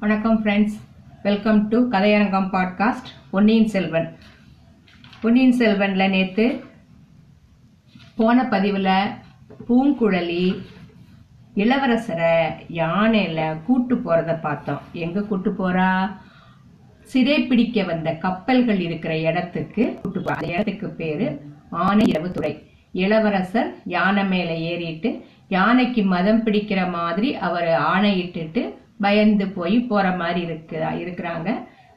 வணக்கம் friends welcome to Kathaiyarangam podcast Ponniyin Selvan. Ponniyin செல்வனில் நேற்று போன பதிவில் பூங்குழலி இளவரசரை யானையில் கூட்டு போகிறத பார்த்தோம். எங்கே கூட்டு போகிறா சிறை பிடிக்க வந்த கப்பல்கள் இருக்கிற இடத்துக்கு கூட்டு போறா அந்த இடத்துக்கு பேர் ஆனை இரவு துறை. இளவரசர் யானை மேலே ஏறிட்டு யானைக்கு மதம் பிடிக்கிற மாதிரி அவர் ஆணையிட்டுட்டு பயந்து போய் போற மாதிரி இருக்கு இருக்கிறாங்க.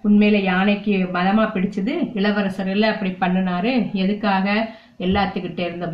உண்மையில யானைக்கு மதமா பிடிச்சது? இளவரசர் இல்லை அப்படி பண்ணினாரு. எதுக்காக? எல்லாத்துக்கிட்ட இருந்த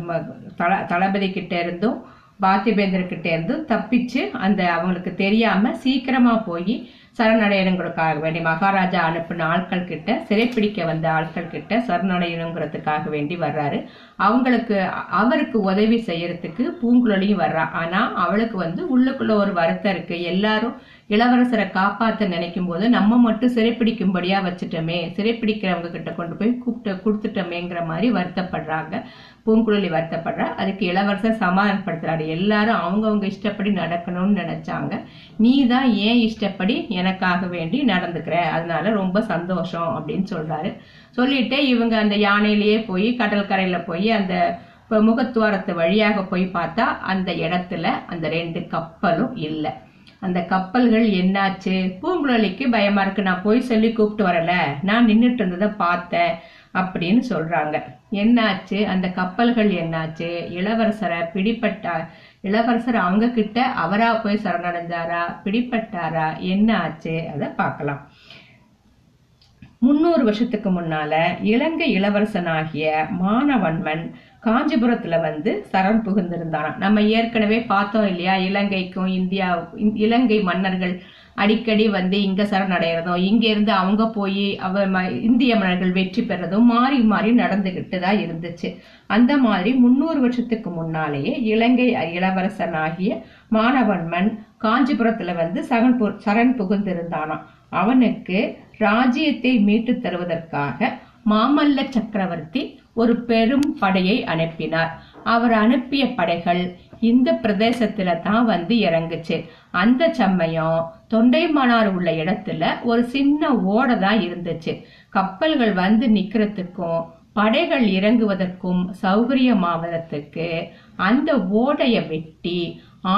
தள தளபதி கிட்ட இருந்தும் பாத்திபேந்தர் கிட்ட இருந்தும் தப்பிச்சு அந்த அவங்களுக்கு தெரியாம சீக்கிரமா போய் சரணடையணுங்கிறதுக்காக வேண்டி மகாராஜா அனுப்பின ஆட்கள் கிட்ட சிறைப்பிடிக்க வந்த ஆட்கள் கிட்ட சரணடையணுங்கிறதுக்காக வேண்டி வர்றாரு. அவங்களுக்கு அவருக்கு உதவி செய்யறதுக்கு பூங்குழலியும் வர்றா. ஆனா அவளுக்கு வந்து உள்ளுக்குள்ள ஒரு வருத்தம் இருக்கு. எல்லாரும் இளவரசரை காப்பாத்த நினைக்கும் போது நம்ம மட்டும் சிறைப்பிடிக்கும்படியா வச்சுட்டோமே சிறைப்பிடிக்கிறவங்க கிட்ட கொண்டு போய் கூப்பிட்டு கொடுத்துட்டோமேங்கிற மாதிரி வருத்தப்படுறாங்க. பூங்குழலி வருத்தப்படுறா. அதுக்கு இளவரசர் சமாதானப்படுத்துறாரு. எல்லாரும் அவங்கவுங்க இஷ்டப்படி நடக்கணும்னு நினைச்சாங்க. நீ தான் ஏன் இஷ்டப்படி எனக்காக வேண்டி நடந்துக்கிற? அதனால ரொம்ப சந்தோஷம் அப்படின்னு சொல்றாரு. சொல்லிட்டு இவங்க அந்த யானையிலேயே போய் கடல் கரையில போய் அந்த முகத்துவாரத்து வழியாக போய் பார்த்தா அந்த இடத்துல அந்த ரெண்டு கப்பலும் இல்லை. அந்த கப்பல்கள் என்னாச்சு? பூங்குழலிக்கு பயமா இருக்கு. நான் போய் சொல்லி கூப்பிட்டு வரல. நான் நின்னுட்டு இருந்ததை பார்த்தேன் அப்படின்னு சொல்றாங்க. என்னாச்சு? அந்த கப்பல்கள் என்னாச்சு? இளவரசரை பிடிப்பட்டா இளவரசர் அவங்க கிட்ட அவரா போய் சரணடைஞ்சாரா பிடிப்பட்டாரா என்ன ஆச்சு அதை பார்க்கலாம். முன்னூறு வருஷத்துக்கு முன்னால இலங்கை இளவரசனாகிய மானவன்மன் காஞ்சிபுரத்துல வந்து சரண் புகுந்திருந்தாராம். நம்ம ஏற்கனவே பார்த்தோம் இல்லையா? இலங்கைக்கும் இந்தியா இலங்கை மன்னர்கள் அடிக்கடி வந்து இங்க சரணடைறதும் இங்க இருந்து அவங்க போய் அவ ம- இந்திய மன்னர்கள் வெற்றி பெறதும் மாறி மாறி நடந்துகிட்டு தான் இருந்துச்சு. அந்த மாதிரி முன்னூறு வருஷத்துக்கு முன்னாலேயே இலங்கை இளவரசனாகிய மாணவன்மன் காஞ்சிபுரத்துல வந்து சரண் பு- சரண் புகுந்திருந்தானாம் அவனுக்கு ராஜ்யத்தை மீட்டு தருவதற்காக மாமல்ல சக்கரவர்த்தி ஒரு பெரும் படையை அனுப்பினார். அவர் அனுப்பிய படைகள் இந்த பிரதேசத்துல தான் வந்து இறங்குச்சு. அந்த சமயம் தொண்டைமானார் உள்ள இடத்துல ஒரு சின்ன ஓடை தான் இருந்துச்சு. கப்பல்கள் வந்து நிக்கிறதுக்கும் படைகள் இறங்குவதற்கும் சௌகரியமாவதற்கு அந்த ஓடையை வெட்டி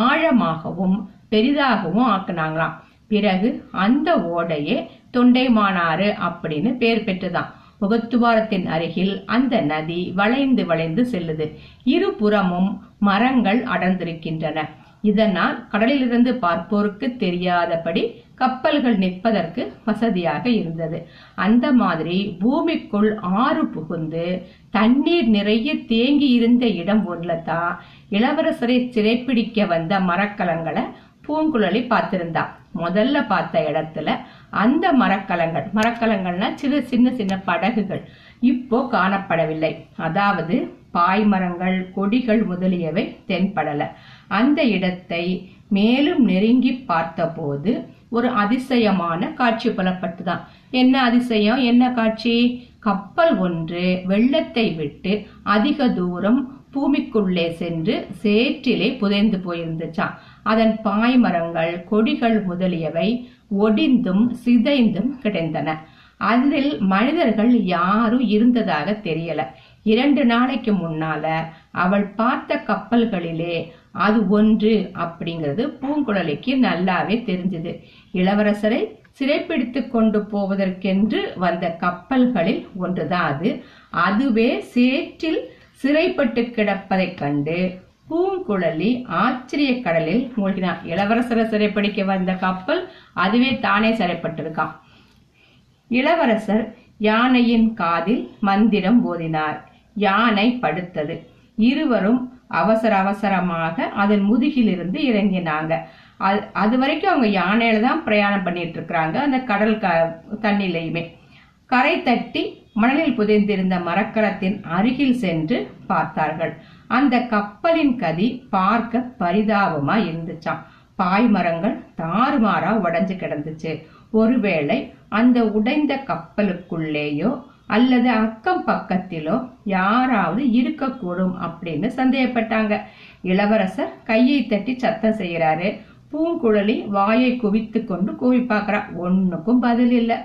ஆழமாகவும் பெரிதாகவும் ஆக்குனாங்களாம். பிறகு அந்த ஓடையே தொண்டைமானாறு அப்படின்னு பேர் பெற்றுதான். முகத்துவாரத்தின் அருகில் அந்த நதி வளைந்து வளைந்து செல்லுது. இருபுறமும் மரங்கள் அடர்ந்திருக்கின்றன. இதனால் கடலிலிருந்து பார்ப்போருக்கு தெரியாதபடி கப்பல்கள் நிற்பதற்கு வசதியாக இருந்தது. அந்த மாதிரி பூமிக்குள் ஆறு புகுந்து தண்ணீர் நிறைய தேங்கி இருந்த இடம் ஒன்றுல தான் இளவரசரை சிறைப்பிடிக்க வந்த மரக்கலங்களை பூங்குழலி பார்த்திருந்தா. முதல்ல பார்த்த இடத்துல அந்த மரக்கலங்கள். மரக்கலங்கள்னா சின்ன சின்ன சின்ன படகுகள். இப்போ காணப்படவில்லை. அதாவது பாய்மரங்கள் கொடிகள் முதலியவை தென்படல. அந்த இடத்தை மேலும் நெருங்கி பார்த்தபோது ஒரு அதிசயமான காட்சி புலப்பட்டுதான். என்ன அதிசயம்? என்ன காட்சி? கப்பல் ஒன்று வெள்ளத்தை விட்டு அதிக தூரம் பூமிக்குள்ளே சென்று சேற்றிலே புதைந்து போயிருந்துச்சான் அதன் பாய்மரங்கள் கொடிகள் முதலியவை ஒடிந்தும் சிதைந்தும் கிடைந்தன. அதில் மனிதர்கள் யாரும் இருந்ததாக தெரியல. இரண்டு நாளைக்கு முன்னால அவள் பார்த்த கப்பல்களிலே அது ஒன்று அப்படிங்கிறது பூங்குழலிக்கு நல்லாவே தெரிஞ்சது. இளவரசரை சிறைப்பிடித்து கொண்டு போவதற்கென்று வந்த கப்பல்களில் ஒன்றுதான் அது. அதுவே சேற்றில் சிறைப்பட்டு கிடப்பதைக் கண்டு பூங்குழலி ஆச்சரிய கடலில் மூழ்கினான் இளவரசரை சிறைப்பிடிக்க வந்த கப்பல் அதுவே தானே சிறைப்பட்டிருக்கான் இளவரசர் யானையின் காதில் மந்திரம் போதினார் யானை படுத்தது. இருவரும் அவசர அவசரமாக அதன் முதுகிலிருந்து இறங்கினாங்க. அது அது வரைக்கும் அவங்க யானையில தான் பிரயாணம் பண்ணிட்டு இருக்கிறாங்க. அந்த கடல் க தண்ணிலையுமே கரை தட்டி மணலில் புதைந்திருந்த மரக்கலத்தின் அருகில் சென்று பார்த்தார்கள். அந்த கப்பலின் கதி பார்க்க பரிதாபமா இருந்துச்சாம். பாய்மரங்கள் தாறுமாறா உடைஞ்சு கிடந்துச்சு. ஒருவேளை அந்த உடைந்த கப்பலுக்குள்ளேயோ அல்லது அக்கம் பக்கத்திலோ யாராவது இருக்கக்கூடும் அப்படின்னு சந்தேகப்பட்டாங்க. இளவரசர் கையை தட்டி சத்தம் செய்யறாரு பூங்குழலி வாயை குவித்து கொண்டு கூவி பார்க்கறா. ஒண்ணுக்கும் பதில் இல்லை.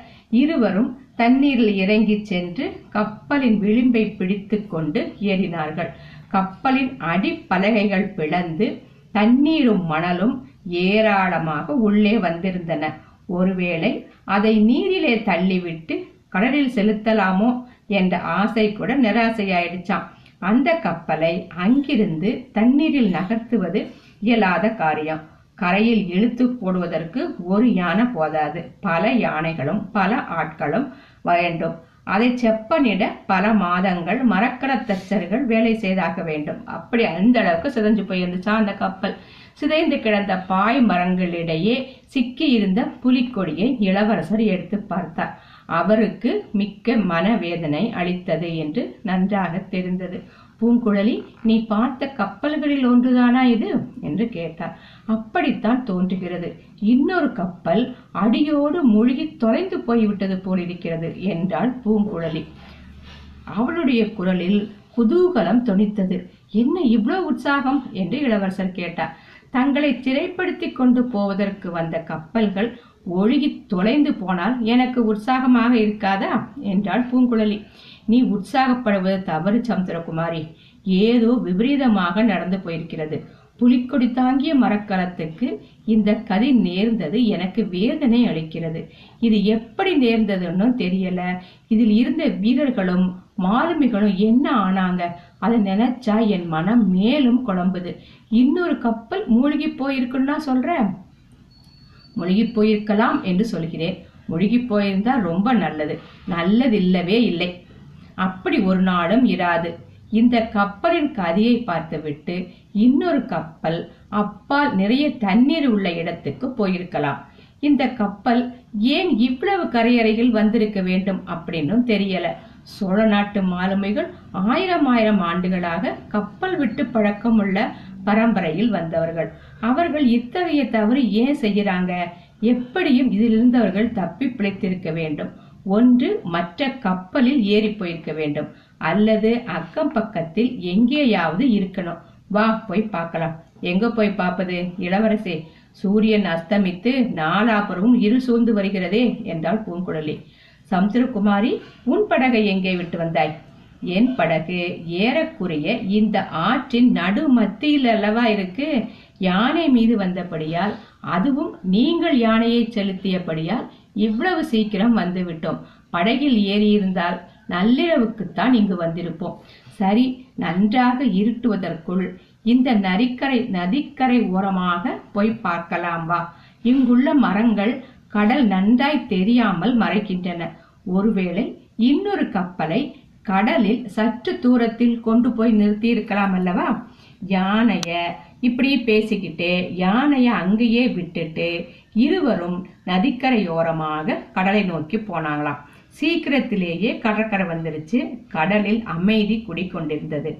இருவரும் தண்ணீரில் இறங்கி சென்று கப்பலின் விளிம்பை பிடித்து கொண்டு ஏறினார்கள். கப்பலின் அடிப்பலகைகள் பிளந்து தண்ணீரும் மணலும் ஏராளமாக உள்ளே வந்திருந்தன. ஒருவேளை அதை நீரிலே தள்ளிவிட்டு கடலில் செலுத்தலாமோ என்ற ஆசை கூட நிராசையாயிடுச்சாம். அந்த கப்பலை அங்கிருந்து தண்ணீரில் நகர்த்துவது இயலாத காரியம். கரையில் இழுத்து போடுவதற்கு ஒரு யானை போதாது. பல யானைகளும் பல ஆட்களும் வேண்டும் அதை செப்பனிட பல மாதங்கள் மரக்கலத் தச்சர்கள் வேலை செய்தாக வேண்டும். அப்படி அந்த அளவுக்கு சிதைஞ்சு போயிருந்துச்சா அந்த கப்பல்? சிதைந்து கிடந்த பாய் மரங்களிடையே சிக்கி இருந்த புலிக்கொடியை இளவரசர் எடுத்து பார்த்தார். அவருக்கு மிக்க மனவேதனை அளித்தது என்று நன்றாக தெரிந்தது. பூங்குழலி நீ பார்த்த கப்பல்களில் ஒன்றுதானா இது? என்று கேட்டார். அப்படித்தான் தோன்றுகிறது. இன்னொரு கப்பல் அடியோடு மூழ்கி தொலைந்து போய்விட்டது போலிருக்கிறது என்றாள் பூங்குழலி. அவளுடைய குரலில் குதூகலம் தொனித்தது. என்ன இவ்வளவு உற்சாகம்? என்று இளவரசர் கேட்டார். தங்களை சிறைப்படுத்தி கொண்டு போவதற்கு வந்த கப்பல்கள் ஒழுகி தொலைந்து போனால் எனக்கு உற்சாகமாக இருக்காதா? என்றாள் பூங்குழலி. நீ உற்சாகப்படுவது தவறு சமுத்திரகுமாரி ஏதோ விபரீதமாக நடந்து போயிருக்கிறது. புலிக்கொடி தாங்கிய மரக்கலத்துக்கு இந்த கதி நேர்ந்தது எனக்கு வேதனை அளிக்கிறது. இது எப்படி நேர்ந்ததுன்னு தெரியல. இதில் இருந்த வீரர்களும் மாலுமிகளும் என்ன ஆனாங்க? அதை நினைச்சா என் மனம் மேலும் குழம்புது. இன்னொரு கப்பல் மூழ்கி போயிருக்குன்னா சொல்றேன். மூழ்கி போயிருக்கலாம் என்று சொல்கிறேன். மூழ்கி போயிருந்தா ரொம்ப நல்லது. நல்லது இல்லவே இல்லை. அப்படி ஒரு நாளும் இராது. இந்த கப்பலின் கதியை பார்த்துவிட்டு இன்னொரு கப்பல் அப்பால் நிறைய தண்ணீர் உள்ள இடத்துக்கு போயிருக்கலாம். இந்த கப்பல் ஏன் இவ்வளவு கரையறையில் வந்திருக்க வேண்டும் அப்படின்னும் தெரியல. சோழ நாட்டு மாலுமிகள் ஆயிரம் ஆயிரம் ஆண்டுகளாக கப்பல் விட்டு பழக்கமுள்ள பரம்பரையில் வந்தவர்கள். அவர்கள் இத்தகைய தவறு ஏன் செய்யறாங்க எப்படியும் இதிலிருந்து அவர்கள் தப்பி பிழைத்திருக்க வேண்டும். ஒன்று மற்ற கப்பலில் ஏறி போயிருக்க வேண்டும். அல்லது அக்கம் பக்கத்தில் எங்கேயாவது இருக்கணும். வா போய் பார்க்கலாம். எங்க போய் பார்ப்பது? இளவரசே சூரியன் அஸ்தமித்து நாலாபுரமும் இருள் சூழ்ந்து வருகிறதே என்றாள் பூங்குழலி. சமுத்திரகுமாரி உன் படகை எங்கே விட்டு வந்தாய்? என் படகு ஏறக்குறைய இந்த ஆற்றின் நடு மத்தியில் அல்லவா இருக்கு? யானை மீது வந்தபடியால் அதுவும் நீங்கள் யானையை செலுத்தியபடியால் இவ்வளவு சீக்கிரம் வந்து விட்டோம் படகில் ஏறியிருந்தால் நள்ளிரவுக்குத்தான் இங்கு வந்திருப்போம். சரி நன்றாக இருட்டுவதற்குள் இந்த நரிக்கரை நதிக்கரை ஓரமாக போய் பார்க்கலாம் வா. இங்குள்ள மரங்கள் கடல் நன்றாய் தெரியாமல் மறைக்கின்றன ஒருவேளை இன்னொரு கப்பலை கடலில் சற்று தூரத்தில் கொண்டு போய் நிறுத்தி இருக்கலாம் அல்லவா? யானைய இப்படி பேசிக்கிட்டு யானைய அங்கேயே விட்டுட்டு இருவரும் நதிக்கரையோரமாக கடலை நோக்கி போனாங்களாம். சீக்கிரத்திலேயே கடற்கரை வந்துருச்சு. கடலில் அமைதி குடிக்கொண்டிருந்தது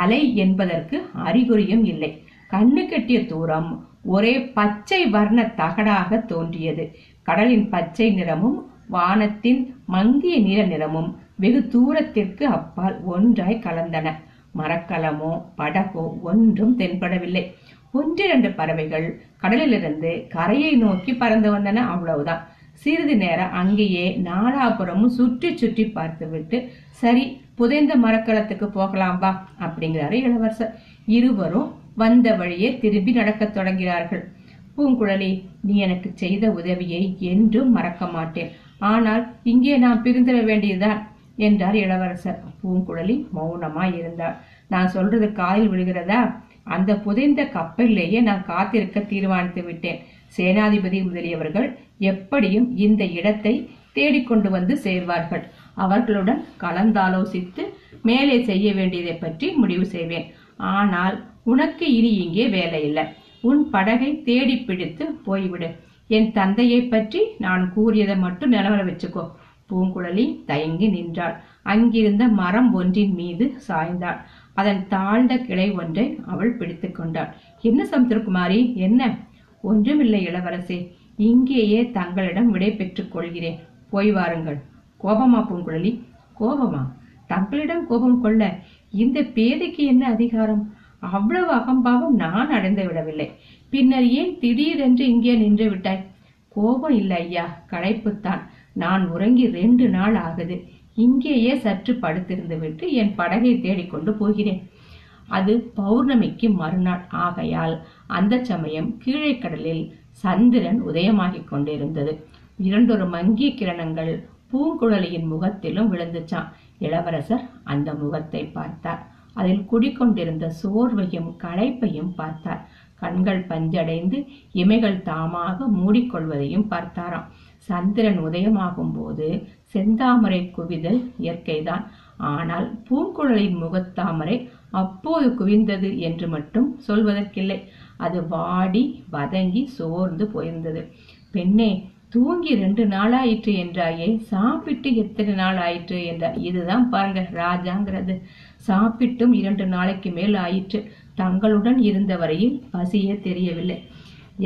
அலை என்பதற்கு அறிகுறியும் இல்லை. கண்ணு கட்டிய தூரம் ஒரே பச்சை வர்ண தகடாக தோன்றியது. கடலின் பச்சை நிறமும் வானத்தின் மங்கிய நீல நிறமும் வெகு தூரத்திற்கு அப்பால் ஒன்றாய் கலந்தன. மரக்கலமோ படகோ ஒன்றும் தென்படவில்லை. ஒன்றிரண்டு பறவைகள் கடலிலிருந்து கரையை நோக்கி பறந்து வந்தன. அவ்வளவுதான். சிறிது நேரம் அங்கேயே நாலாபுறமும் சுற்றி சுற்றி பார்த்துவிட்டு சரி புதைந்த மரக்கலத்துக்கு போகலாம் வா அப்படிங்கிறாரு இளவரசர். இருவரும் வந்த வழியே திரும்பி நடக்கத் தொடங்கிறார்கள் பூங்குழலி நீ எனக்கு செய்த உதவியை என்றும் மறக்க மாட்டேன். ஆனால் இங்கே நான் பிரிந்திட வேண்டியதுதான் என்றார் இளவரசர். பூங்குழலி மௌனமா இருந்தார் நான் சொல்றது காதில் விழுகிறதா? அந்த புதைந்த கப்பலிலேயே நான் காத்திருக்க தீர்மானித்து விட்டேன் சேனாதிபதி முதலியவர்கள் எப்படியும் இந்த இடத்தை தேடிக்கொண்டு வந்து சேர்வார்கள். அவர்களுடன் கலந்தாலோசித்து மேலே செய்ய வேண்டியதை பற்றி முடிவு செய்வேன். ஆனால் உனக்கு இனி இங்கே வேலை இல்லை உன் படகை தேடி பிடித்து போய்விடு. என் தந்தையை பற்றி நான் கூறியதை மட்டும் நிலவர வச்சுக்கோ. பூங்குழலி தயங்கி நின்றாள். அங்கிருந்த மரம் ஒன்றின் மீது சாய்ந்தாள். அதன் தாழ்ந்த கிளை ஒன்றை அவள் பிடித்து கொண்டாள். என்ன சமுத்திரகுமாரி என்ன? ஒன்றுமில்லை இளவரசே. இங்கேயே தங்களிடம் விடை பெற்றுக் கொள்கிறேன். போய் வாருங்கள். கோபமா பூங்குழலி? கோபமா? தங்களிடம் கோபம் கொள்ள இந்த பேதைக்கு என்ன அதிகாரம்? அவ்வளவு அகம்பாவம் நான் அடைந்து விடவில்லை. பின்னர் ஏன் திடீரென்று இங்கே நின்று விட்டாய்? கோபம் இல்லை ஐயா களைப்புத்தான். நான் உறங்கி ரெண்டு நாள் ஆகுது. இங்கேயே சற்று படுத்திருந்து விட்டு என் படகை தேடிக்கொண்டு போகிறேன். அது பௌர்ணமிக்கு மறுநாள். ஆகையால் அந்த சமயம் கீழே கடலில் சந்திரன் உதயமாகிக் கொண்டிருந்தது. இரண்டொரு மங்கிய கிரணங்கள் பூங்குழலியின் முகத்திலும் விழுந்துச்சான் இளவரசர் அந்த முகத்தை பார்த்தார். அதில் குடிக்கொண்டிருந்த சோர்வையும் களைப்பையும் பார்த்தார். கண்கள் பஞ்சடைந்து இமைகள் தாமாக மூடிக்கொள்வதையும் பார்த்தாராம். சந்திரன் உதயமாகும் போது செந்தாமரை குவிதல் இயற்கைதான். ஆனால் பூங்குழலின் முகத்தாமரை அப்போது குவிந்தது என்று மட்டும் சொல்வதற்கில்லை. அது வாடி வதங்கி சோர்ந்து போயிருந்தது. பெண்ணே தூங்கி ரெண்டு நாளாயிற்று என்றாயே சாப்பிட்டு எத்தனை நாள் ஆயிற்று என்றார். இதுதான் பாருங்க ராஜாங்கிறது. சாப்பிட்டும் இரண்டு நாளைக்கு மேல் ஆயிற்று. தங்களுடன் இருந்த வரையில் பசியே தெரியவில்லை.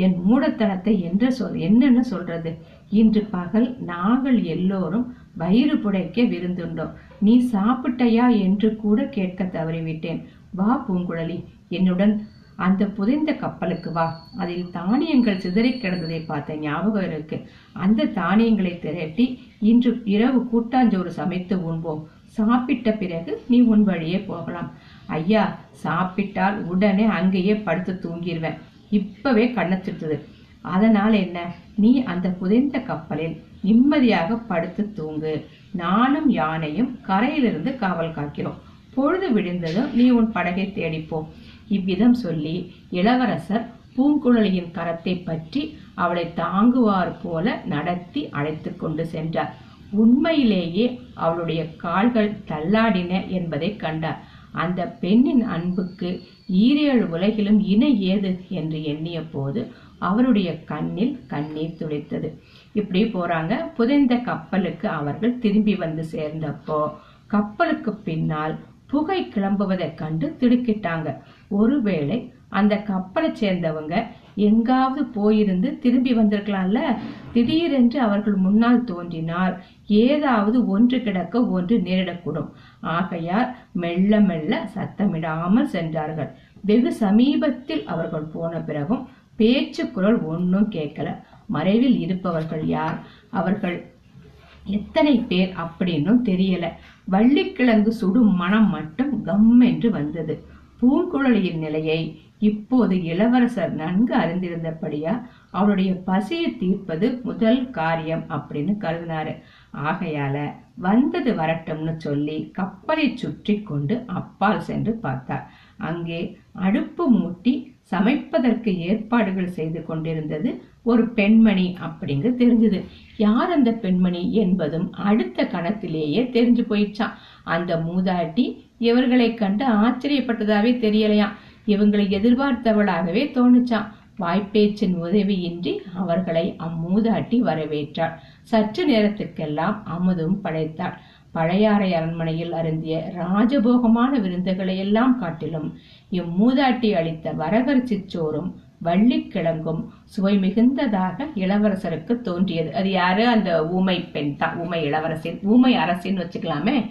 என் மூடத்தனத்தை என்ற சொல் என்னென்ன சொல்றது? இன்று பகல் நாங்கள் எல்லோரும் வயிறு புடைக்க விருந்துண்டோம். நீ சாப்பிட்டையா என்று கூட கேட்க தவறிவிட்டேன். வா பூங்குழலி என்னுடன் அந்த புதைந்த கப்பலுக்கு வா. அதில் தானியங்கள் சிதறி கிடந்ததை பார்த்த ஞாபகம் இருக்கு. அந்த தானியங்களை திரட்டி இன்று இரவு கூட்டாஞ்சோறு சமைத்து உண்போம். சாப்பிட்ட பிறகு நீ உன் வழியே போகலாம். ஐயா சாப்பிட்டால் உடனே அங்கேயே படுத்து தூங்கிடுவேன் இப்பவே கண்ணச்சிட்டுது அதனால் என்ன? நீ அந்த புதைந்த கப்பலில் நிம்மதியாக படுத்து தூங்கு. நானும் யானையும் கரையிலிருந்து காவல் காக்கிறோம். பொழுது விடிந்ததும் நீ உன் படகை தேடிப்போ. இவ்விதம் சொல்லி இளவரசர் பூங்குழலியின் கரத்தை பற்றி அவளை தாங்குவார் போல நடத்தி அழைத்து கொண்டு சென்றார். உண்மையிலேயே அவளுடைய கால்கள் தள்ளாடின என்பதை கண்டார். அந்த பெண்ணின் அன்புக்கு ஈரேழு உலகிலும் இணை ஏது என்று எண்ணிய போது அவருடைய கண்ணில் கண்ணீர் துடைத்தது. இப்படி போறாங்க. புதைந்த கப்பலுக்கு அவர்கள் திரும்பி வந்து சேர்ந்தப்போ கப்பலுக்கு பின்னால் புகை கிளம்புவதைக் கண்டு திடுக்கிட்டாங்க. ஒருவேளை அந்த கப்பலை சேர்ந்தவங்க எங்காவது போயிருந்து திரும்பி வந்திருக்கலாம்ல? திடீரென்று அவர்கள் முன்னால் தோன்றினால் ஏதாவது ஒன்று கிடக்க ஒன்று நேரிடக்கூடும். ஆகையார் மெல்ல மெல்ல சத்தமிடாமல் சென்றார்கள். வெகு சமீபத்தில் அவர்கள் போன பிறகும் பேச்சு குரல் ஒன்றும் கேட்கல. மறைவில் இருப்பவர்கள் யார்? அவர்கள் எத்தனை பேர் அப்படின்னும் தெரியல. வள்ளிக்கிழங்கு சுடும் மனம் மட்டும் கம் என்று வந்தது. பூங்குழலியின் நிலையை இப்போது இளவரசர் நன்கு அறிந்திருந்தபடியா அவருடைய பசியை தீர்ப்பது முதல் காரியம் அப்படின்னு கருதினாரு. ஆகையால வந்தது வரட்டும்னு சொல்லி கப்பலை சுற்றி கொண்டு அப்பால் சென்று பார்த்தார். அங்கே அடுப்பு மூட்டி சமைப்பதற்கு ஏற்பாடுகள் செய்து கொண்டிருந்தது ஒரு பெண்மணி அப்படிங்கு தெரிஞ்சது. யார் அந்த பெண்மணி என்பதும் அடுத்த கணத்திலேயே தெரிஞ்சு போயிடுச்சான் அந்த மூதாட்டி இவர்களை கண்டு ஆச்சரியப்பட்டதாவே தெரியலையாம் இவங்களை எதிர்பார்த்தவளாகவே தோணுச்சான் வாய்ப்பேச்சின் உதவியின்றி அவர்களை அம்மூதாட்டி வரவேற்றாள். சற்று நேரத்துக்கெல்லாம் அமுதும் படைத்தாள். பழையாறை அரண்மனையில் அருந்திய ராஜபோகமான விருந்துகளை எல்லாம் காட்டிலும் இம்மூதாட்டி அளித்த வரகரிசி சோறும் வள்ளிக்கிழங்கும் சுவை மிகுந்ததாக இளவரசருக்கு தோன்றியது. அது யாரு? அந்த ஊமை பெண் தான். ஊமை இளவரசின் ஊமை அரசின்னு வச்சுக்கலாமே.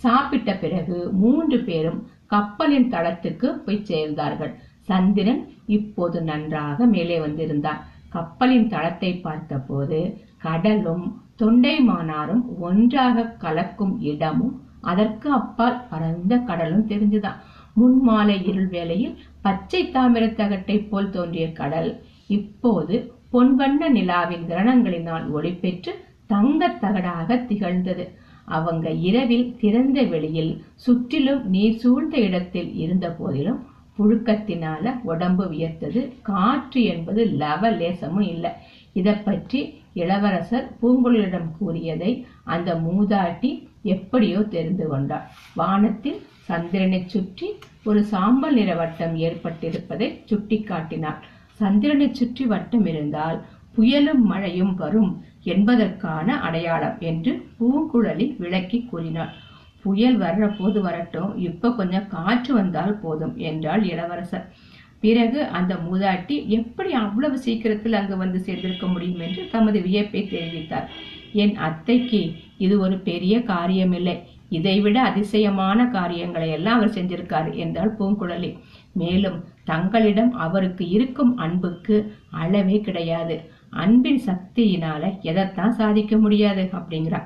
சாப்பிட்ட பிறகு மூன்று பேரும் கப்பலின் தளத்துக்கு போய் சேர்ந்தார்கள். சந்திரன் இப்போது நன்றாக மேலே வந்திருந்தான். கப்பலின் தளத்தை பார்த்தபோது கடலும் தொண்டைமானாரும் ஒன்றாக கலக்கும் இடமும் அதற்கு அப்பால் பரந்த கடலும் தெரிஞ்சுதான். முன்மாலை இருள் வேளையில் பச்சை தாமிர தகட்டை போல் தோன்றிய கடல் இப்போது பொன்வண்ண நிலாவின் கிரணங்களினால் ஒளி பெற்று தங்கத் தகடாக திகழ்ந்தது. அவங்க இரவில் திறந்த வெளியில் சுற்றிலும் நீர் சூழ்ந்த இடத்தில் இருந்த போதிலும் புழுக்கத்தினால உடம்பு வியர்த்தது. காற்று என்பது லவ லேசமும் இல்லை. இதை பற்றி இளவரசர் பூங்குழலிடம் கூறியதை அந்த மூதாட்டி எப்படியோ தெரிந்து கொண்டார் வானத்தில் சந்திரனை சுற்றி ஒரு சாம்பல் நிற வட்டம் ஏற்பட்டிருப்பதை சுட்டிக்காட்டினார் சந்திரனை சுற்றி வட்டம் இருந்தால் புயலும் மழையும் வரும். என்பதற்கான அடையாளம் என்று பூங்குழலி விளக்கி கூறினார் புயல் வர்ற போது வரட்டும் இப்ப கொஞ்சம் காற்று வந்தால் போதும் என்றாள் இளவரசர். பிறகு அந்த மூதாட்டி எப்படி அவ்வளவு சீக்கிரத்தில் அங்கு வந்து சேர்ந்திருக்க முடியும்? என்று தமது வியப்பை தெரிவித்தார் என் அத்தைக்கு இது ஒரு பெரிய காரியமில்லை. இதைவிட அதிசயமான காரியங்களை எல்லாம் அவர் செஞ்சிருக்காரு என்றாள் பூங்குழலி. மேலும் தங்களிடம் அவருக்கு இருக்கும் அன்புக்கு அளவே கிடையாது. அன்பின் சக்தியினால எதைத்தான் சாதிக்க முடியாது அப்படிங்கிறா.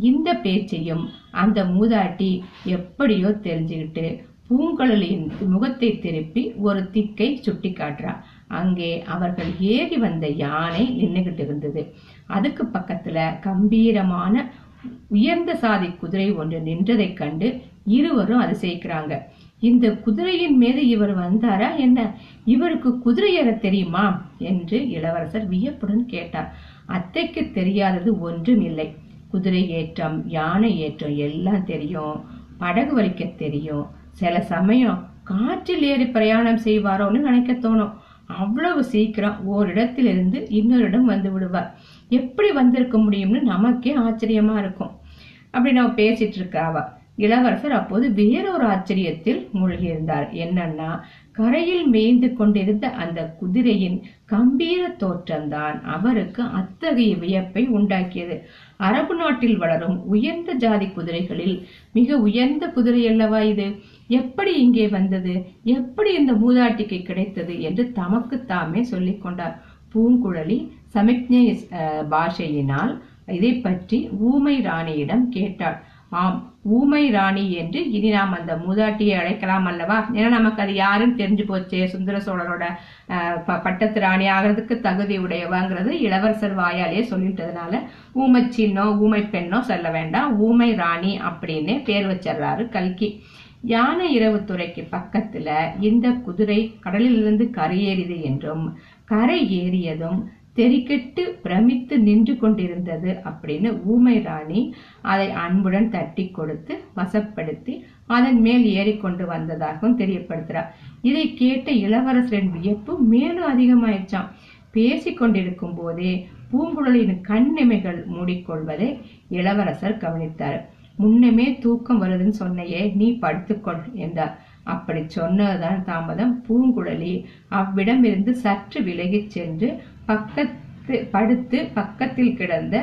இந்த பேச்சையும் அந்த மூதாட்டி எப்படியோ தெரிஞ்சுக்கிட்டு பூங்குழலியின் முகத்தை திருப்பி ஒரு திக்கை சுட்டி காட்டுறா. அங்கே அவர்கள் ஏறி வந்த யானை நின்றுகிட்டு இருந்தது. அதுக்கு பக்கத்துல கம்பீரமான உயர்ந்த சாதி குதிரை ஒன்று நின்றதைக் கண்டு இருவரும் அதிசயிக்கிறாங்க. இந்த குதிரையின் மீது இவர் வந்தாரா என்ன? இவருக்கு குதிரை ஏற தெரியுமா? என்று இளவரசர் வியப்புடன் கேட்டார். அத்தைக்கு தெரியாதது ஒன்றும் இல்லை. குதிரை ஏற்றம் யானை ஏற்றம் எல்லாம் தெரியும். படகு வலிக்க தெரியும். சில சமயம் காற்றில் ஏறி பிரயாணம் செய்வாரோன்னு நினைக்க தோணும். அவ்வளவு சீக்கிரம் ஓரிடத்திலிருந்து இன்னொரு இடம் வந்து விடுவார். எப்படி வந்திருக்க முடியும்னு நமக்கே ஆச்சரியமா இருக்கும். அப்படி நம்ம பேசிட்டு இருக்கா இளவரசர் அப்போது வேறொரு ஆச்சரியத்தில் மூழ்கியிருந்தார். என்னன்னா கரையில் மேய்ந்து கொண்டிருந்த அந்த குதிரையின் கம்பீர தோற்றம்தான் அவருக்கு அத்தகைய வியப்பை உண்டாக்கியது. அரபு நாட்டில் வளரும் உயர்ந்த ஜாதி குதிரைகளில் மிக உயர்ந்த குதிரை அல்லவா இது? எப்படி இங்கே வந்தது? எப்படி இந்த மூதாட்டிக்கு கிடைத்தது என்று தமக்கு தாமே சொல்லிக் கொண்டார். பூங்குழலி சமிக்ஞை பாஷையினால் இதை பற்றி ஊமை ராணியிடம் கேட்டாள். ஆம் ஊமை ராணி என்று இனி நாம் அந்த மூதாட்டியை அழைக்கலாம் அல்லவா? ஏன்னா நமக்கு அது யாருன்னு தெரிஞ்சு போச்சே சுந்தர சோழரோட ப- பட்டத்து ராணி ஆகிறதுக்கு தகுதி உடையவங்கிறது இளவரசர் வாயாலே சொல்லிட்டதுனால ஊமை சின்னோ ஊமை பெண்ணோ சொல்ல வேண்டாம் ஊமை ராணி அப்படின்னு பேர் வச்சிடுறாரு கல்கி. யானை இரவு துறைக்கு பக்கத்துல இந்த குதிரை கடலிலிருந்து கரையேறியது என்றும் கரை ஏறியதும் தெறிக்கெட்டு பிரமித்து நின்று கொண்டிருந்தது அப்படின்னு ஊமை ராணி அதை அன்புடன் தட்டி கொடுத்து வசப்படுத்தி அதன் மேல் ஏறிக்கொண்டு வந்ததாகவும் தெரியப்படுத்துறார் இதை கேட்ட இளவரசரின் வியப்பு மேலும் அதிகமாயிடுச்சான் பேசி கொண்டிருக்கும் போதே பூங்குழலின் கண்ணிமைகள் மூடிக்கொள்வதை இளவரசர் கவனித்தார். முன்னமே தூக்கம் வருதுன்னு சொன்னையே நீ படுத்துக்கொள் என்றார். அப்படி சொன்னதுதான் தாமதம். பூங்குழலி அவ்விடமிருந்து சற்று விலகிச் சென்று பக்கத்து படுத்து பக்கத்தில் கிடந்த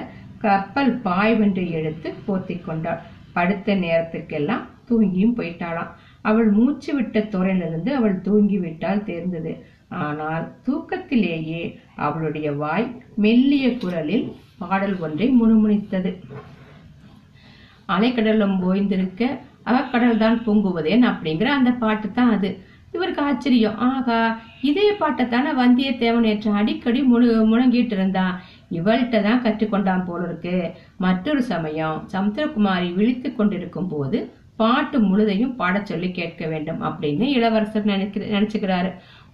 கப்பல் பாய்வென்று எடுத்து போத்தி கொண்டாள். படுத்த நேரத்துக்கெல்லாம் தூங்கியும் போயிட்டாளாம். அவள் மூச்சு விட்ட துறையிலிருந்து அவள் தூங்கி விட்டால் தெரிந்தது. ஆனால் தூக்கத்திலேயே அவளுடைய வாய் மெல்லிய குரலில் பாடல் ஒன்றை முணுமுணித்தது. அலைக்கடலும் ஓய்ந்திருக்க அகக்கடல் தான் பொங்குவதேன்? அப்படிங்கிற அந்த பாட்டு தான் அது. இவருக்கு ஆச்சரியம். ஆகா இதே பாட்டைத்தானே வந்தியத்தேவன் நேற்று அடிக்கடி முழு முழங்கிட்டு இருந்தான் இவள்கிட்ட தான் கற்றுக்கொண்டான் போல இருக்கு மற்றொரு சமயம் சமுத்திரகுமாரி விழித்து கொண்டிருக்கும் போது பாட்டு முழுதையும் பாடச் சொல்லி கேட்க வேண்டும் அப்படின்னு இளவரசர் நினைக்கிற நினைச்சுக்கிறாரு.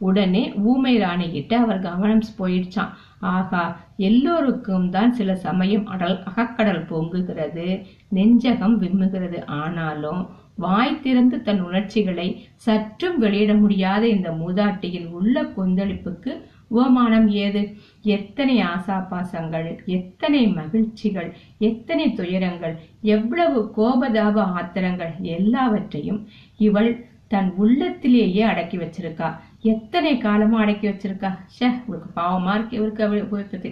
உடனே ஊமை ராணி கிட்ட அவர் கவனம் போயிடுச்சான் ஆகா எல்லோருக்கும் தான் சில சமயம் அடல் அகக்கடல் பொங்குகிறது நெஞ்சகம் விம்முகிறது. ஆனாலும் வாய் திறந்து தன் உணர்ச்சிகளை சற்றும் வெளியிட முடியாத இந்த மூதாட்டியின் உள்ள கொந்தளிப்புக்கு உபமானம் ஏது? எத்தனை ஆசாபாசங்கள் எத்தனை மகிழ்ச்சிகள் எத்தனை துயரங்கள் எவ்வளவு கோபதாப ஆத்திரங்கள் எல்லாவற்றையும் இவள் தன் உள்ளத்திலேயே அடக்கி வச்சிருக்கா. எத்தனை காலமா அடக்கி வச்சிருக்கா? ஷே இவருக்கு பாவமா இருக்கு இவருக்கு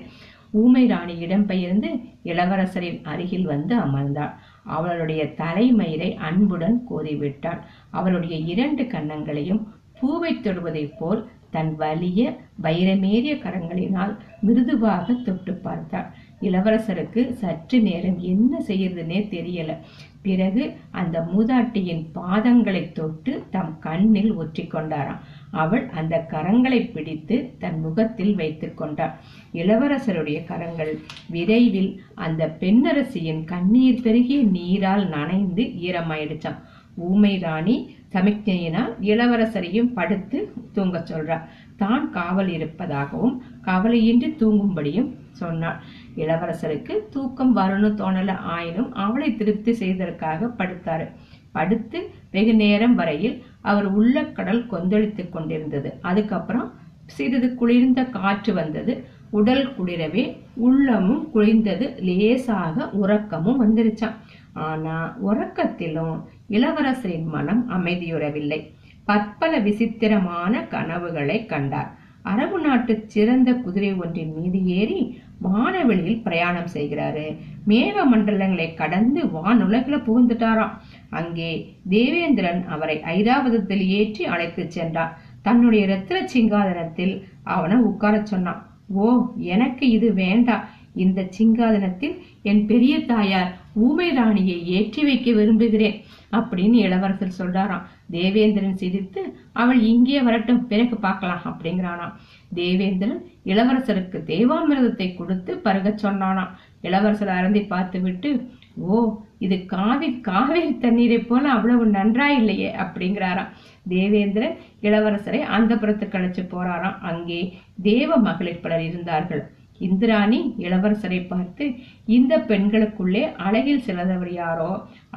ஊமை ராணி இடம்பெயர்ந்து இளவரசரின் அருகில் வந்து அமர்ந்தாள். அவளுடைய தலைமயிரை அன்புடன் கோதிவிட்டாள் அவளுடைய இரண்டு கன்னங்களையும் பூவை தொடுவதைப் போல் தன் வலிய வைரமேறிய கரங்களினால் மிருதுவாக தொட்டு பார்த்தாள். இளவரசருக்கு சற்று நேரம் என்ன செய்யறதுன்னே தெரியல. பிறகு அந்த மூதாட்டியின் பாதங்களை தொட்டு தம் கண்ணில் ஒற்றிக்கொண்டாராம் அவள் அந்த கரங்களை பிடித்து தன் முகத்தில் வைத்துக் கொண்டாள். இளவரசருடைய கரங்கள் விரைவில் அந்த பெண்ணரசியின் கண்ணீர் பெருகிய நீரால் நனைந்து ஈரமாயிடுச்சான் ஊமை ராணி சமிக்ஞையினால் இளவரசரையும் படுத்து தூங்கச் சொல்றார் தான் காவல் இருப்பதாகவும் கவலையின்றி தூங்கும்படியும் சொன்னாள். இளவரசருக்கு தூக்கம் வரணும் தோணல ஆயினும் அவளை திருப்தி செய்ததற்காக படுத்தாரு. படுத்து வெகு நேரம் வரையில் அவர் உள்ள கடல் கொந்தளித்துக் கொண்டிருந்தது. அதுக்கப்புறம் சிறிது குளிர்ந்த காற்று வந்தது. உடல் குளிரவே உள்ளமும் குளிர்ந்தது. லேசாக உறக்கமும் வந்துருச்சான் ஆனா உறக்கத்திலும் இளவரசரின் மனம் அமைதியுறவில்லை. பற்பல விசித்திரமான கனவுகளை கண்டார். அரபு நாட்டு சிறந்த குதிரை ஒன்றின் மீது ஏறி வானவெளியில் பிரயாணம் செய்கிறாரு. மேக மண்டலங்களை கடந்து வானுலகில புகுந்துட்டாராம். அங்கே தேவேந்திரன் அவரை ஐராவதத்தில் ஏற்றி அழைத்துச் சென்றான் தன்னுடைய ரத்தின சிங்காதனத்தில் அவனை உட்காரச் சொன்னான். ஓ எனக்கு இது வேண்டாம் இந்த சிங்காதனத்தில் என் பெரிய தாயார் ஊமை ராணியை ஏற்றி வைக்க விரும்புகிறேன் அப்படின்னு இளவரசர் சொல்றாராம். தேவேந்திரன் சிரித்து அவள் இங்கே வரட்டும் பிறகு பார்க்கலாம் அப்படிங்கிறானாம். தேவேந்திரன் இளவரசருக்கு தேவாமிரதத்தை கொடுத்து பருகச் சொன்னானாம். இளவரசர் அருந்தி பார்த்து விட்டு ஓ இது காவி காவேரி தண்ணீரை போல அவ்வளவு நன்றா இல்லையே அப்படிங்கிறாராம். தேவேந்திரன் இளவரசரை அந்த புறத்துக்கு அழைச்சு போறாராம். அங்கே தேவ மகளிர் பலர் இருந்தார்கள். இந்திராணி இளவரசரை பார்த்து இந்த பெண்களுக்குள்ளே அழகில் சிலந்தவர் யாரோ?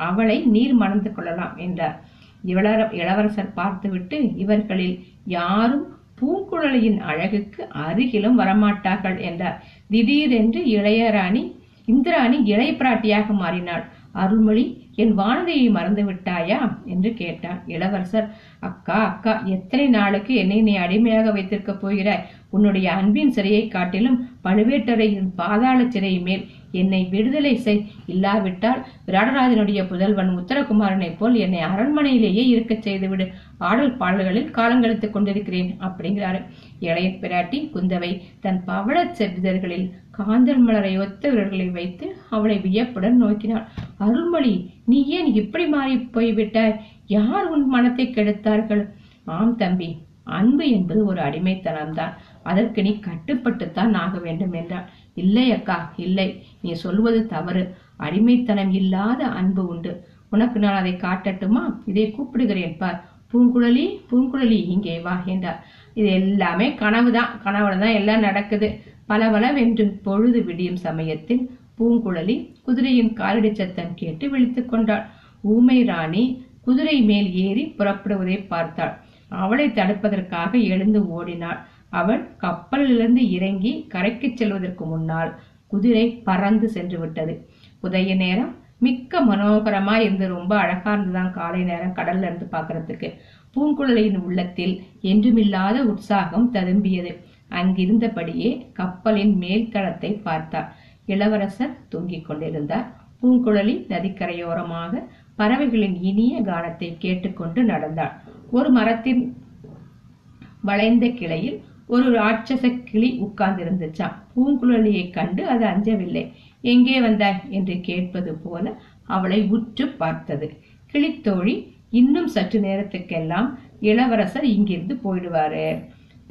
அவளை நீர் மணந்து கொள்ளலாம் என்றார். இளவர இளவரசர் பார்த்துவிட்டு இவர்களில் யாரும் பூங்குழலியின் அழகுக்கு அருகிலும் வரமாட்டார்கள் என்றார். திடீரென்று இளையராணி இந்திராணி இளைய பிராட்டியாக மாறினாள். அருள்மொழி என் வானதியை மறந்து விட்டாயா என்று கேட்டான் இளவரசர். அக்கா அக்கா எத்தனை நாளுக்கு என்னை நீ அடிமையாக வைத்திருக்க போகிறாய்? உன்னுடைய அன்பின் சிறையை காட்டிலும் பழுவேட்டரையின் பாதாள சிறை மேல் என்னை விடுதலை செய். இல்லாவிட்டால் விராடராஜனுடைய புதல்வன் உத்தரகுமாரனைப் போல் என்னை அரண்மனையிலேயே இருக்கச் செய்துவிடு. ஆடல் பாடல்களில் காலங்கழித்துக் கொண்டிருக்கிறேன் அப்படிங்கிறாரு. இளைய பிராட்டி குந்தவை தன் பவள செவிதர்களில் காந்தல் மலரை ஒத்த விரல்களை வைத்து அவளை வியப்புடன் நோக்கினாள். அருள்மொழி நீ ஏன் இப்படி மாறி போய்விட்டாய்? யார் உன் மனத்தை கெடுத்தார்கள்? ஆம் தம்பி அன்பு என்பது ஒரு அடிமைத்தனம்தான். அதற்கு நீ கட்டுப்பட்டுத்தான் ஆக வேண்டும் என்றாள். இல்லை அக்கா இல்லை. நீ சொல்வது தவறு. அடிமைத்தனம் இல்லாத அன்பு உண்டு. உனக்கு நான் அதை காட்டட்டுமா? இதை கூப்பிடுகிறேன் பார். பூங்குழலி பூங்குழலி இங்கே வா என்றார் இது எல்லாமே கனவுதான். கனவுல தான் எல்லாம் நடக்குது. பலவளவென்று பொழுது விடியும் சமயத்தில் பூங்குழலி குதிரையின் காலடி சத்தம் கேட்டு விழித்துக் கொண்டாள். ஊமை ராணி குதிரை மேல் ஏறி புறப்படுவதை பார்த்தாள். அவளை தடுப்பதற்காக எழுந்து ஓடினாள். அவள் கப்பலிலிருந்து இறங்கி கரைக்கு செல்வதற்கு முன்னால் குதிரை பறந்து சென்று விட்டது. உதய நேரம் மிக்க மனோகரமா இருந்து ரொம்ப அழகா இருந்துதான் காலை நேரம் கடல்ல இருந்து பாக்குறதுக்கு பூங்குழலியின் உள்ளத்தில் என்றுமில்லாத உற்சாகம் ததும்பியது. அங்கிருந்தபடியே கப்பலின் மேல்தளத்தை பார்த்தார். இளவரசர் தூங்கிக் கொண்டிருந்தார். பூங்குழலி நதிக்கரையோரமாக பறவைகளின் இனிய கானத்தை கேட்டுக்கொண்டு நடந்தாள். ஒரு மரத்தின் வளைந்த கிளையில் ஒரு ராட்சச கிளி உட்கார்ந்திருந்துச்சான் பூங்குழலியை கண்டு அது அஞ்சவில்லை. எங்கே வந்தாய்? என்று கேட்பது போல அவளை உற்று பார்த்தது. கிளித்தோழி இன்னும் சற்று நேரத்துக்கெல்லாம் இளவரசர் இங்கிருந்து போயிடுவாரு.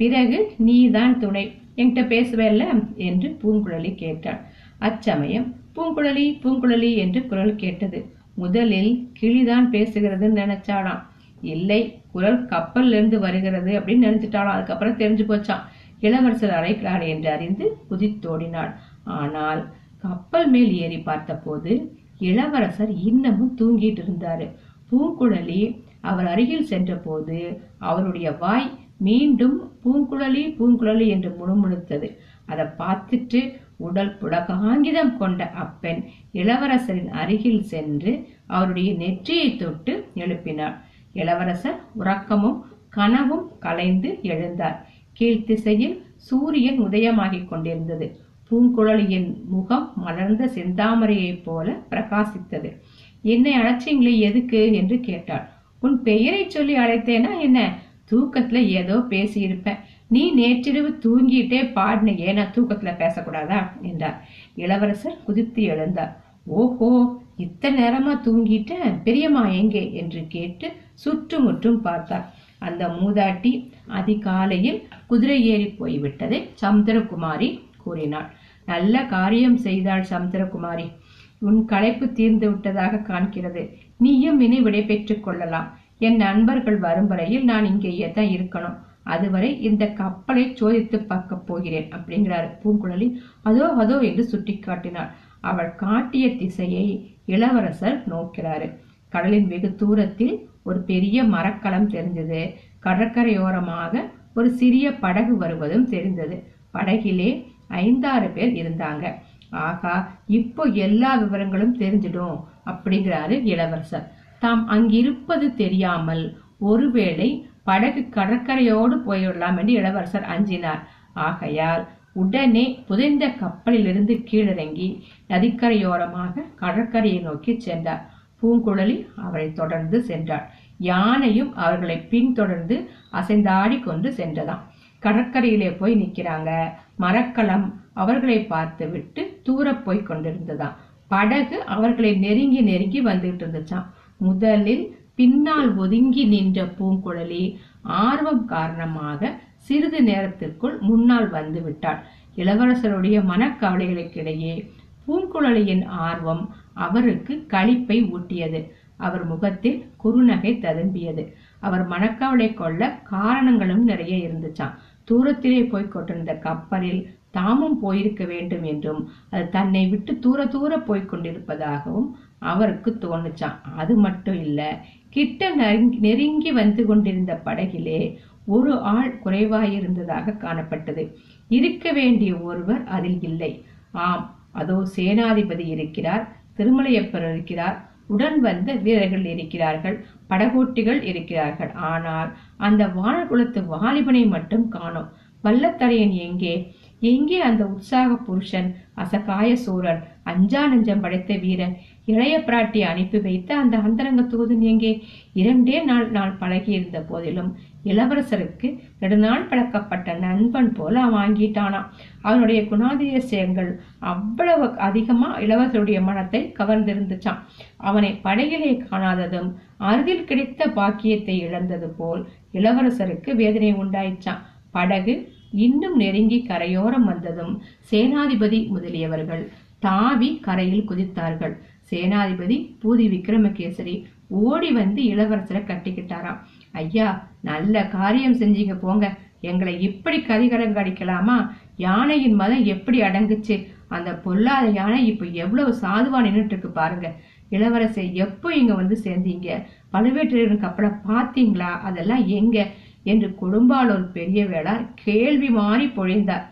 பிறகு நீதான் துணை. என்கிட்ட பேசுவேல்ல? என்று பூங்குழலி கேட்டாள். அச்சமயம். பூங்குழலி பூங்குழலி என்று குரல் கேட்டது. முதலில் கிளிதான் பேசுகிறதுன்னு நினைச்சாளாம். இல்லை குரல் கப்பல்ல இருந்து வருகிறது அப்படின்னு நினைச்சிட்டாளாம். அதுக்கப்புறம் தெரிஞ்சு போச்சான் இளவரசர் அழைக்கிறார் என்று அறிந்து குதித்தோடினாள். ஆனால் கப்பல் மேல் ஏறி பார்த்தபோது இளவரசர் இன்னமும் தூங்கிட்டு இருந்தாரு. பூங்குழலி அவர் அருகில் சென்றபோது அவருடைய வாய் மீண்டும் பூங்குழலி பூங்குழலி என்று முணுமுணுத்தது. அதை பார்த்துட்டு உடல் புலகாங்கிதம் கொண்ட அப்பெண் இளவரசரின் அருகில் சென்று அவருடைய நெற்றியை தொட்டு எழுப்பினார் இளவரசர் உறக்கமும் கனவும் கலைந்து எழுந்தார். கீழ்த்திசையில் சூரியன் உதயமாகிக் கொண்டிருந்தது. பூங்குழலியின் முகம் மலர்ந்த செந்தாமரையைப் போல பிரகாசித்தது. என்னை அழைச்சிங்களே எதுக்கு? என்று கேட்டாள். உன் பெயரை சொல்லி அழைத்தேனா என்ன? தூக்கத்துல ஏதோ பேசியிருப்பேன். நீ நேற்றிரவு தூங்கிட்டே பாடினையே நான் தூக்கத்துல பேசக்கூடாதா? என்றார். இளவரசர் குதித்து எழுந்தார். ஓஹோ இத்தனை நேரமா தூங்கிட்ட பெரியம்மா எங்கே? என்று கேட்டு சுற்றுமுற்றும் பார்த்தார். அந்த மூதாட்டி அதிகாலையில் குதிரை ஏறி போய்விட்டதை சமுத்திரகுமாரி கூறினாள். நல்ல காரியம் செய்தாள் சமுத்திரகுமாரி உன் களைப்பு தீர்ந்து விட்டதாக காண்கிறது. நீயும் இனி விடை பெற்றுக் கொள்ளலாம். என் நண்பர்கள் வரும் வரையில் நான் இங்கேயே தான் இருக்கணும். அதுவரை இந்த கப்பலை சோதித்து பார்க்க போகிறேன் அப்படிங்கிறாரு பூங்குழலி. அதோ அதோ என்று சுட்டி காட்டினாள் அவள் காட்டிய திசையை இளவரசர் நோக்கிறாரு. கடலின் வெகு தூரத்தில் ஒரு பெரிய மரக்கலம் தெரிஞ்சது கடற்கரையோரமாக ஒரு சிறிய படகு வருவதும் தெரிந்தது. படகிலே ஐந்தாறு பேர் இருந்தாங்க. ஆகா இப்போ எல்லா விவரங்களும் தெரிஞ்சிடும் அப்படிங்கிறாரு இளவரசர். தாம் அங்கிருப்பது தெரியாமல் ஒருவேளை படகு கடற்கரையோடு போய்விடலாம் என்று இளவரசர் அஞ்சினார். ஆகையால் உடனே புதைந்த கப்பலிலிருந்து கீழிறங்கி நதிக்கரையோரமாக கடற்கரையை நோக்கி சென்றார். பூங்குழலி அவரை தொடர்ந்து சென்றாள். யானையும் அவர்களை பின்தொடர்ந்து அசைந்தாடி கொண்டு சென்றதாம். கடற்கரையிலே போய் நிக்கிறாங்க மரக்கலம் அவர்களை பார்த்து விட்டு தூர போய் கொண்டிருந்ததாம். படகு அவர்களை நெருங்கி நெருங்கி வந்துட்டு இருந்துச்சாம். முதலில் பின்னால் ஒதுங்கி நின்ற பூங்குழலி ஆர்வம் காரணமாக சிறிது நேரத்திற்குள் முன்னால் வந்து விட்டாள். இளவரசருடைய மனக்கவலைகளுக்கிடையே பூங்குழலியின் ஆர்வம் அவருக்கு களிப்பை ஊட்டியது. அவர் முகத்தில் குறுநகை ததும்பியது. அவர் மனக்கவலை கொள்ள காரணங்களும் நிறைய இருந்துச்சான் தூரத்திலே போய் கொண்டிருந்த கப்பலில் தாமும் போயிருக்க வேண்டும் என்றும் அது தன்னை விட்டு தூர தூர போய்க் கொண்டிருப்பதாகவும் அவருக்கு தோணுச்சான் அது மட்டும் இல்ல கிட்ட நெருங்கி நெருங்கி வந்து கொண்டிருந்த படகிலே ஒரு ஆள் குறைவாயிருந்ததாக காணப்பட்டது. இருக்க வேண்டிய ஒருவர் அதில் இல்லை. ஆம் அதோ சேனாதிபதி இருக்கிறார் திருமலையப்பர் இருக்கிறார் உடன் வந்த வீரர்கள் இருக்கிறார்கள் படகோட்டிகள் இருக்கிறார்கள். ஆனால் அந்த வானகுலத்து வாலிபனை மட்டும் காணோம். வல்லத்தரையன் எங்கே? எங்கே அந்த உற்சாக புருஷன் அசகாய சூரன் அஞ்சா நஞ்சம் படைத்த வீரன்? இளைய பிராட்டி அனுப்பி வைத்த அந்த அந்தரங்க தூதன் எங்கே இரண்டே நாள் நாள் பழகி இருந்த போதிலும் இளவரசருக்கு நெடுநாள் பழக்கப்பட்ட நண்பன் போல வாங்கிட்டானாம் அவனுடைய குணாதிசயங்கள் அவ்வளவு அதிகமா இளவரசருடைய மனத்தை கவர்ந்திருந்துச்சான் அவனை படையிலே காணாததும் அருகில் கிடைத்த பாக்கியத்தை இழந்தது போல் இளவரசருக்கு வேதனை உண்டாயிச்சான் படகு இன்னும் நெருங்கி கரையோரம் வந்ததும் சேனாதிபதி முதலியவர்கள் தாவி கரையில் குதித்தார்கள். சேனாதிபதி பூதி விக்ரமகேசரி ஓடி வந்து இளவரசரை கட்டிக்கிட்டாராம். ஐயா நல்ல காரியம் செஞ்சீங்க போங்க. எங்களை இப்படி கதிகலங்க அடிக்கலாமா? யானையின் மதம் எப்படி அடங்குச்சு? அந்த பொல்லாத யானை இப்ப எவ்வளவு சாதுவா நின்றுட்டு இருக்கு பாருங்க. இளவரசை எப்போ இங்க வந்து சேர்ந்தீங்க? பழுவேட்டரையரின் கப்பலை பாத்தீங்களா அதெல்லாம் எங்க? என்று கொடும்பாலூர் பெரிய வேளார் கேள்வி மாறி பொழிந்தார்.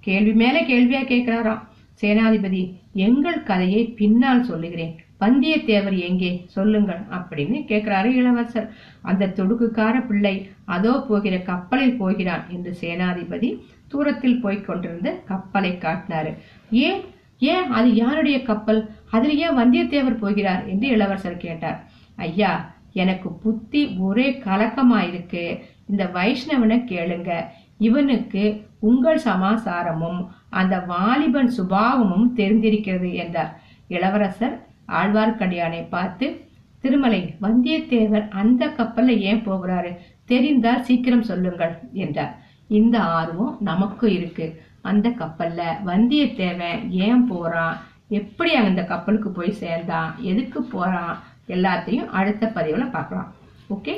கேள்வி மேல கேள்வியா கேட்கிறாராம். சேனாதிபதி எங்கள் கதையை பின்னால் சொல்லுகிறேன். வந்தியத்தேவர் எங்கே? சொல்லுங்கள் அப்படின்னு கேட்கிறாரு இளவரசர். அந்த துடுக்குக்கார பிள்ளை அதோ போகிற கப்பலில் போகிறான் என்று சேனாதிபதி தூரத்தில் போய் கொண்டிருந்த கப்பலை காட்டினாரு. ஏன்? ஏன்? அது யாருடைய கப்பல்? அதில் ஏன் வந்தியத்தேவர் போகிறார் என்று இளவரசர் கேட்டார். ஐயா எனக்கு புத்தி ஒரே கலக்கமாயிருக்கு. இந்த வைஷ்ணவனை கேளுங்க. இவனுக்கு உங்கள் சமாசாரமும் அந்த வாலிபன் சுபாவமும் தெரிந்திருக்கிறது என்றார். இளவரசர் ஆழ்வார்க்கடியானை பார்த்து திருமலை வந்தியத்தேவர் அந்த கப்பல்ல ஏன் போகிறாரு? தெரிந்தால் சீக்கிரம் சொல்லுங்கள் என்றார். இந்த ஆர்வம் நமக்கு இருக்கு. அந்த கப்பல்ல வந்தியத்தேவன் ஏன் போறான்? எப்படி அந்த கப்பலுக்கு போய் சேர்ந்தான்? எதுக்கு போறான்? எல்லாத்தையும் அடுத்த பதிவுல பார்க்கலாம். ஓகே?